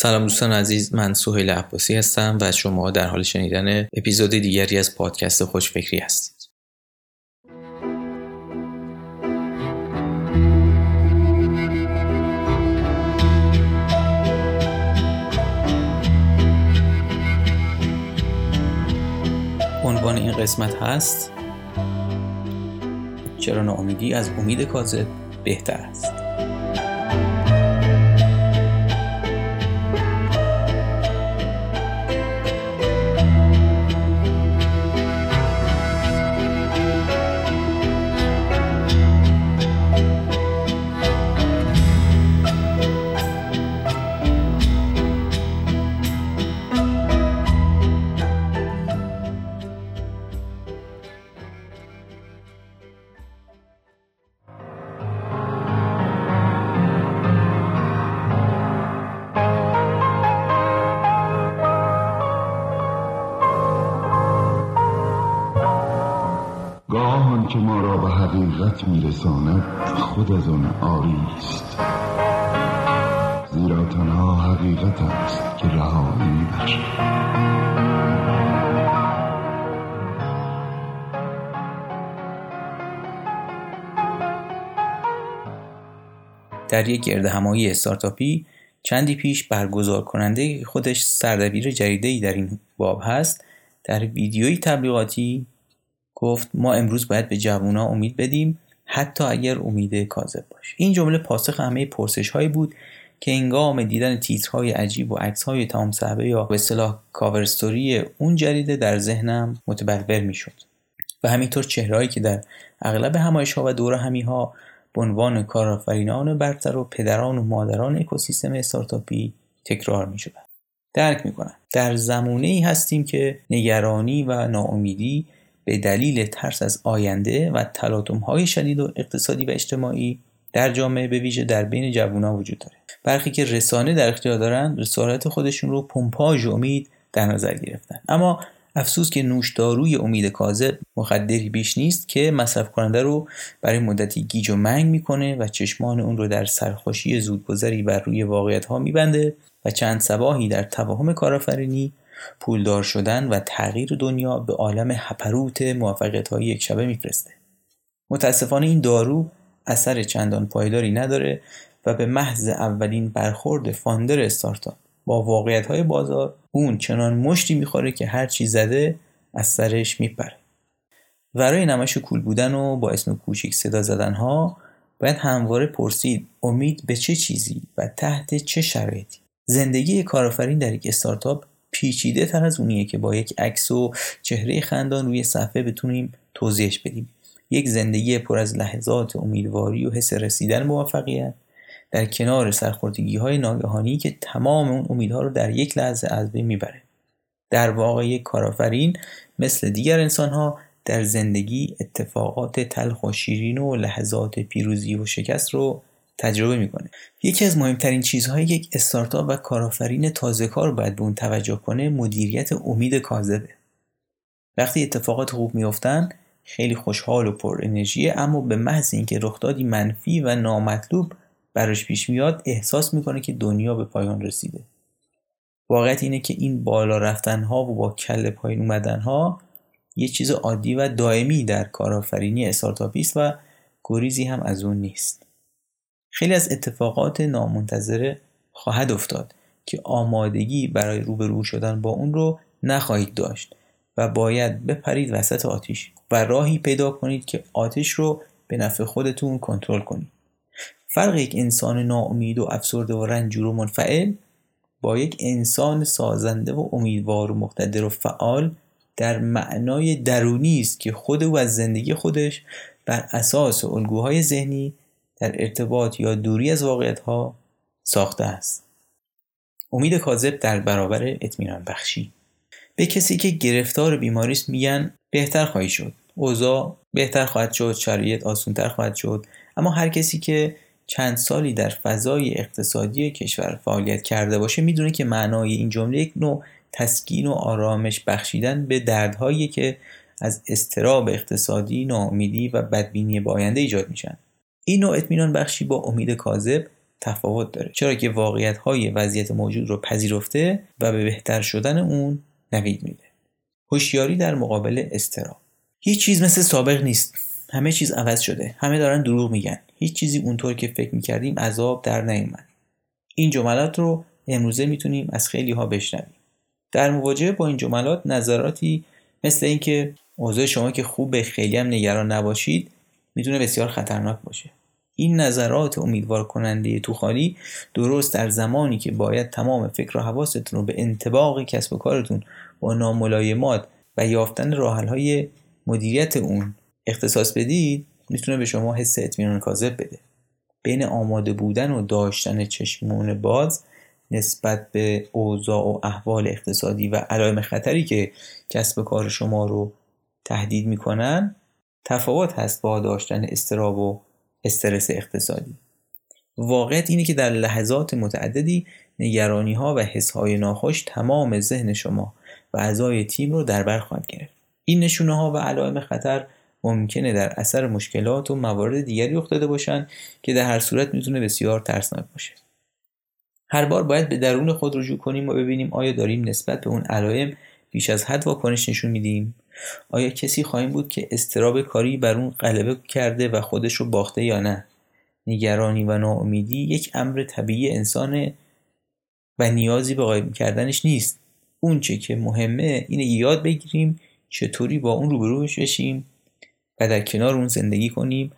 سلام دوستان عزیز من سهیل عباسی هستم و شما در حال شنیدن اپیزود دیگری از پادکست خوشفکری هستید. عنوان این قسمت هست چرا ناامیدی از امید کاذب بهتر است؟ حقیقت میرساند خود از آن آری است زیرا تنها حقیقت است که رهایی میبخشد. در یک گرد همایی استارتاپی چندی پیش برگزار کننده خودش سردبیر جریده در این باب هست. در ویدیویی تبلیغاتی گفت ما امروز باید به جوونا امید بدیم حتی اگر امید کاذب باشه. این جمله پاسخ همه پرسش هایی بود که انگام دیدن تیترهای عجیب و عکس های تمام صحبه یا به اصطلاح کاورستوری اون جریده در ذهنم متبلور می‌شد. و همینطور چهرهایی که در اغلب همایش ها و دور همی ها به عنوان کارآفرینان برتر و پدران و مادران اکوسیستم استارتاپی تکرار می درک می در زمونه ای هستیم که نگرانی و ناامیدی به دلیل ترس از آینده و تلاطم های شدید و اقتصادی و اجتماعی در جامعه به ویژه در بین جوونا وجود داره. برخی که رسانه در اختیار دارند رسالت خودشون رو پمپاژ امید در نظر گرفتن. اما افسوس که نوشداروی امید کاذب مخدری بیش نیست که مصرف کننده رو برای مدتی گیج و منگ می‌کنه و چشمان اون رو در سرخوشی زودگذری بر روی واقعیت ها میبنده و چند سباهی در توهم کارآفرینی پولدار شدن و تغییر دنیا به عالم هپروت موفقیت های یک شبه میفرسته. متاسفانه این دارو اثر چندان پایداری نداره و به محض اولین برخورد فاندر استارتاپ با واقعیت های بازار اون چنان مشتی می‌خوره که هر چی زده از سرش میپره. برای نمایش کول بودن و با اسم کوچیک صدا زدن ها باید همواره پرسید امید به چه چیزی و تحت چه شرایطی؟ زندگی کارآفرین در یک استارتاپ پیچیده تر از اونیه که با یک عکس و چهره خندان روی صفحه بتونیم توضیحش بدیم. یک زندگی پر از لحظات امیدواری و حس رسیدن موفقیت. در کنار سرخوردگی های ناگهانی که تمام اون امیدها رو در یک لحظه از بین می‌بره. در واقع یک کارآفرین مثل دیگر انسان ها در زندگی اتفاقات تلخ و شیرین و لحظات پیروزی و شکست رو تجربه می‌کنه. یکی از مهمترین چیزهایی یک استارتاپ و کارآفرین تازه کار باید به اون توجه کنه مدیریت امید کاذبه. وقتی اتفاقات خوب میافتن خیلی خوشحال و پر انرژی اما به محض اینکه رخدادی منفی و نامطلوب براش پیش میاد احساس می‌کنه که دنیا به پایان رسیده. واقعیت اینه که این بالا رفتن ها و با کل پایین اومدن ها یه چیز عادی و دائمی در کارآفرینی استارتاپی است و گریزی هم از اون نیست. خیلی از اتفاقات نامنتظره خواهد افتاد که آمادگی برای روبرو شدن با اون رو نخواهید داشت و باید بپرید وسط آتیش و راهی پیدا کنید که آتش رو به نفع خودتون کنترل کنید. فرق یک انسان ناامید و افسرده و رنجور و منفعل با یک انسان سازنده و امیدوار و مقتدر و فعال در معنای درونی است که خود از زندگی خودش بر اساس الگوهای ذهنی در ارتباط یا دوری از واقعیت ها ساخته است. امید کاذب در برابر اطمینان بخشی. به کسی که گرفتار بیماری است میگن بهتر خواهی شد. اوضاع بهتر خواهد شد شرایط آسونتر خواهد شد. اما هر کسی که چند سالی در فضای اقتصادی کشور فعالیت کرده باشه می‌دونه که معنای این جمله یک نوع تسکین و آرامش بخشیدن به دردهایی که از استراب اقتصادی، ناامیدی و بدبینی به آینده ایجاد میشن. این نوع اطمینان بخشی با امید کاذب تفاوت داره. چرا که واقعیت های وضعیت موجود رو پذیرفته و به بهتر شدن اون نوید میده. هوشیاری در مقابل استراب هیچ چیز مثل سابق نیست. همه چیز عوض شده. همه دارن دروغ میگن. هیچ چیزی اونطور که فکر می‌کردیم عذاب در نیومد. این جملات رو امروزه می‌تونیم از خیلی ها بشنویم. در مواجهه با این جملات نظراتی مثل اینکه اوضاع شما که خوب خیلی هم نگران نباشید می‌تونه بسیار خطرناک باشه. این نظرات امیدوار کننده تو خالی درست در زمانی که باید تمام فکر و حواستون رو به انتباق کسب و کارتون با ناملایمات و یافتن های مدیریت اون اختصاص بدید می‌تونه به شما حس اطمینان کاذب بده. بین آماده بودن و داشتن چشمون باز نسبت به اوضاع و احوال اقتصادی و علائم خطری که کسب کار شما رو تهدید می‌کنن تفاوت هست با داشتن استراب و استرس اقتصادی. واقعیت اینه که در لحظات متعددی نگرانی ها و حس های ناخوش تمام ذهن شما و اعضای تیم رو در بر خواهد گرفت. این نشونه ها و علائم خطر ممکنه در اثر مشکلات و موارد دیگری رخ داده باشند که در هر صورت می‌تونه بسیار ترسناک باشه. هر بار باید به درون خود رجوع کنیم و ببینیم آیا داریم نسبت به اون علائم بیش از حد واکنش نشون میدیم. آیا کسی خواهیم بود که استراب کاری بر اون غلبه کرده و خودش رو باخته یا نه؟ نگرانی و ناامیدی یک امر طبیعی انسانه و نیازی به قایم کردنش نیست. اونچه که مهمه اینه یاد بگیریم چطوری با اون روبرو بشیم و در کنار اون زندگی کنیم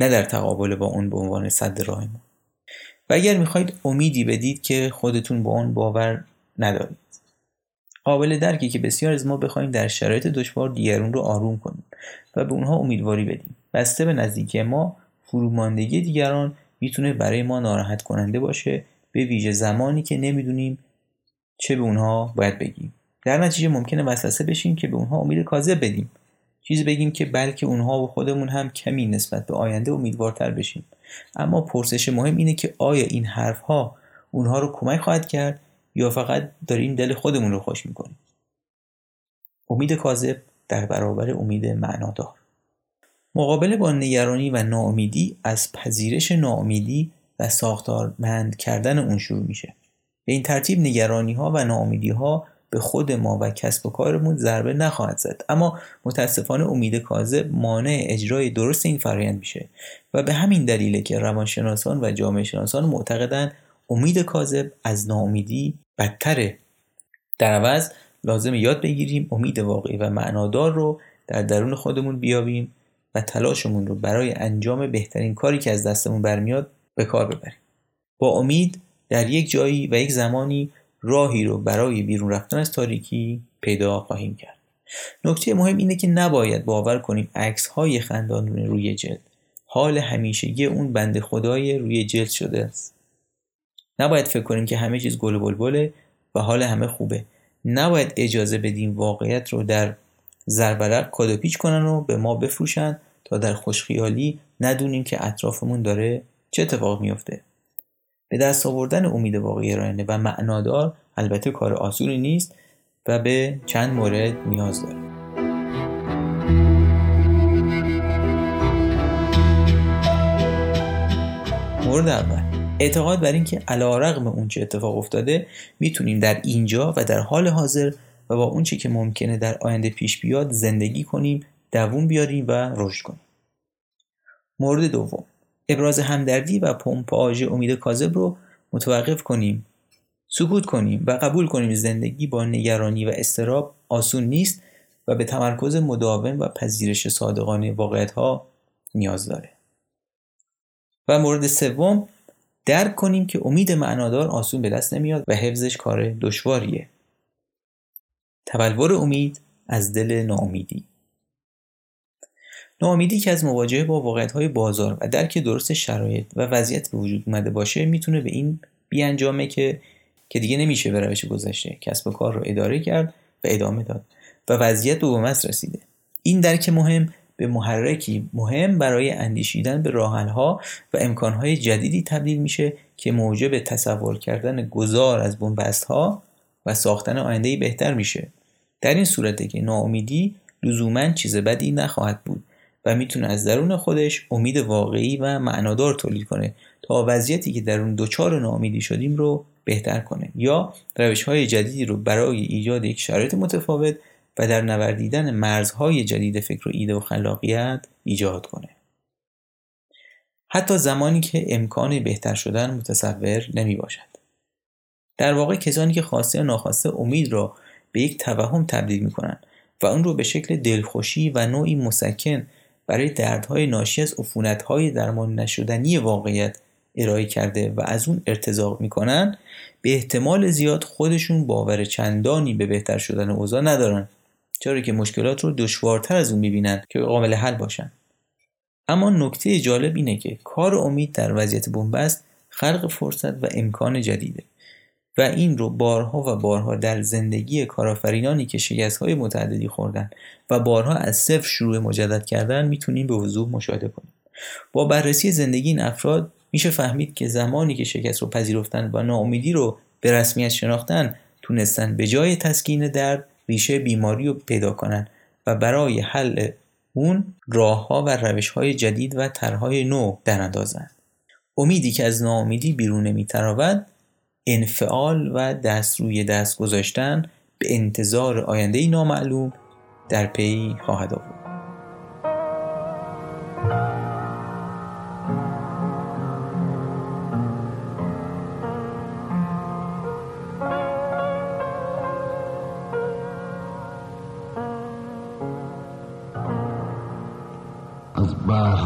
نه در تقابل با اون به عنوان صد راه ما. و اگر می‌خواید امیدی بدید که خودتون با اون باور ندارید. قابل درکی که بسیار از ما بخوایم در شرایط دشوار دیگرون رو آروم کنیم و به اونها امیدواری بدیم. بسته به نزدیکی ما فروماندگی دیگران می‌تونه برای ما ناراحت کننده باشه به ویژه زمانی که نمی‌دونیم چه به اونها باید بگیم. در نتیجه ممکنه وسوسه بشیم که به اونها امید کاذب بدیم. چیزی بگیم که بلکه اونها و خودمون هم کمی نسبت به آینده امیدوارتر بشیم. اما پرسش مهم اینه که آیا این حرف ها اونها رو کمک خواهد کرد یا فقط داریم دل خودمون رو خوش می‌کنیم امید کاذب در برابر امید معنادار. مقابله با نگرانی و ناامیدی از پذیرش ناامیدی و ساختارمند کردن اون شروع میشه. به این ترتیب نگرانی ها و ناامیدی ها به خود ما و کسب و کارمون ضربه نخواهد زد. اما متاسفانه امید کاذب مانع اجرای درست این فرایند میشه و به همین دلیله که روانشناسان و جامعه شناسان معتقدند امید کاذب از ناامیدی بدتره. در عوض لازم یاد بگیریم امید واقعی و معنادار رو در درون خودمون بیابیم و تلاشمون رو برای انجام بهترین کاری که از دستمون برمیاد به کار ببریم. با امید در یک جایی و یک زمانی راهی رو برای بیرون رفتن از تاریکی پیدا خواهیم کرد. نکته مهم اینه که نباید باور کنیم عکس های خندانون روی جلد. حال همیشگی اون بند خدای روی جلد شده است. نباید فکر کنیم که همه چیز گل بلبله و حال همه خوبه. نباید اجازه بدیم واقعیت رو در زربرق کادو پیچ کنن و به ما بفروشن تا در خوشخیالی ندونیم که اطرافمون داره چه اتفاق میفته به دست آوردن امید واقعی راینده و معنادار البته کار آسونی نیست و به چند مورد نیاز داره مورد اول. اعتقاد بر اینکه اون چه اتفاق افتاده می‌تونیم در اینجا و در حال حاضر و با اون که ممکنه در آینده پیش بیاد زندگی کنیم دووم بیاریم و رشد کنیم. مورد دوم ابراز همدردی و پمپاژ امید کاذب رو متوقف کنیم سکوت کنیم و قبول کنیم زندگی با نگرانی و استراب آسون نیست و به تمرکز مداوم و پذیرش صادقانه واقعیت ها نیاز داره. و مورد سوم درک کنیم که امید معنادار آسون به دست نمیاد و حفظش کار دشواریه. تبلور امید از دل ناامیدی. ناامیدی که از مواجهه با واقعیت‌های بازار و درک درست شرایط و وضعیت به وجود اومده باشه می‌تونه به این بیانجامه که که دیگه نمیشه به روش گذشته. کسب و کار رو اداره کرد و ادامه داد و وضعیت به بومس رسیده. این درک مهم به محرکی مهم برای اندیشیدن به راهحلها و امکانهای جدیدی تبدیل میشه که موجب تصور کردن گذار از ها و ساختن آینده بهتر میشه. در این صورته که ناامیدی لزوما چیز بدی نخواهد بود و می‌تونه از درون خودش امید واقعی و معنادار تولید کنه تا وضعیتی که در اون دچار ناامیدی شدیم رو بهتر کنه یا روش های جدیدی رو برای ایجاد یک شرایط متفاوت و در نوردیدن مرزهای جدید فکر و ایده و خلاقیت ایجاد کنه حتی زمانی که امکان بهتر شدن متصور نمی باشد. در واقع کسانی که خواسته یا ناخواسته امید را به یک توهم تبدیل می کنند و اون رو به شکل دلخوشی و نوعی مسکن برای دردهای ناشی از عفونتهای درمان نشدنی واقعیت ارائه کرده و از اون ارتزاق می‌کنن به احتمال زیاد خودشون باور چندانی به بهتر شدن اوضاع ندارن چرا که مشکلات رو دشوارتر از اون می‌بینن که قابل حل باشن. اما نکته جالب اینه که کار امید در وضعیت بنبست خلق فرصت و امکان جدیده. و این رو بارها و بارها در زندگی کارآفرینانی که شکست های متعددی خوردن و بارها از صفر شروع مجدد کردن می‌تونیم به وضوح مشاهده کنیم. با بررسی زندگی این افراد میشه فهمید که زمانی که شکست رو پذیرفتن و ناامیدی رو به رسمیت شناختن تونستن به جای تسکین درد ریشه بیماری رو پیدا کنن و برای حل اون راه ها و روش های جدید و طرحهای نو در اندازن امیدی که از ناامیدی بیرون نمیتراود انفعال و دست روی دست گذاشتن به انتظار آینده نامعلوم در پی خواهد آورد.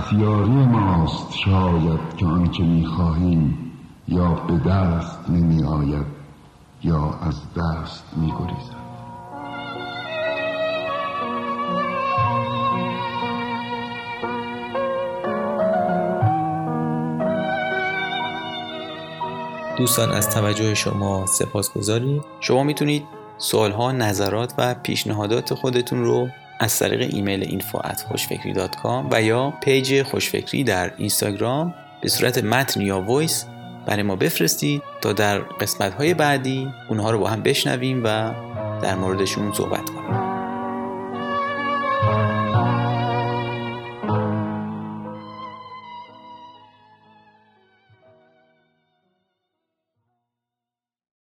بختیاری ماست شاید که آنچه می‌خواهیم یا به دست نمی آید یا از دست می دوستان از توجه شما سپاس گذاریم شما می‌تونید سوال ها نظرات و پیشنهادات خودتون رو از طریق ایمیل info@خوشفکری.com و یا پیج خوشفکری در اینستاگرام به صورت متن یا voice برای ما بفرستید تا در قسمت های بعدی اونها رو با هم بشنویم و در موردشون صحبت کنیم.